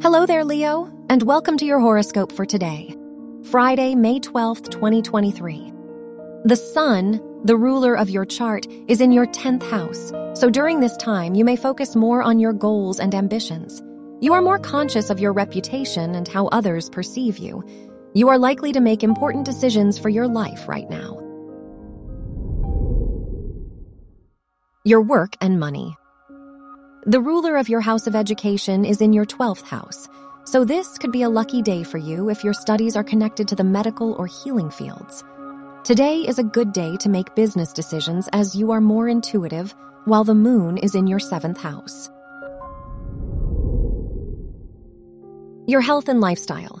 Hello there, Leo, and welcome to your horoscope for today, Friday, May 12th, 2023. The Sun, the ruler of your chart, is in your 10th house, so during this time you may focus more on your goals and ambitions. You are more conscious of your reputation and how others perceive you. You are likely to make important decisions for your life right now. Your work and money. The ruler of your house of education is in your 12th house, so this could be a lucky day for you if your studies are connected to the medical or healing fields. Today is a good day to make business decisions as you are more intuitive, while the moon is in your 7th house. Your health and lifestyle.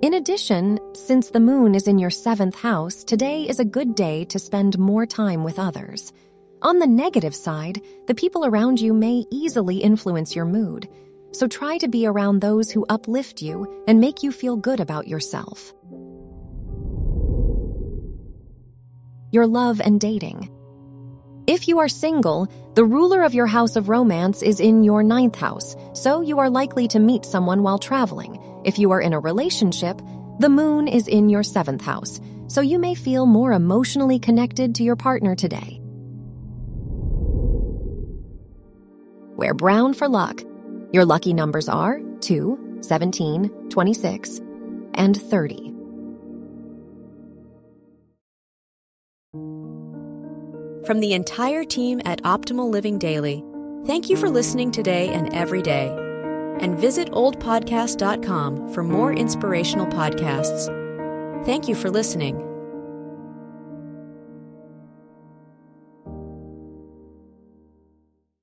In addition, since the moon is in your 7th house, today is a good day to spend more time with others. On the negative side, the people around you may easily influence your mood, so try to be around those who uplift you and make you feel good about yourself. Your love and dating. If you are single, the ruler of your house of romance is in your ninth house, so you are likely to meet someone while traveling. If you are in a relationship, the moon is in your seventh house, so you may feel more emotionally connected to your partner today. Wear brown for luck. Your lucky numbers are 2, 17, 26, and 30. From the entire team at Optimal Living Daily, thank you for listening today and every day. And visit oldpodcast.com for more inspirational podcasts. Thank you for listening.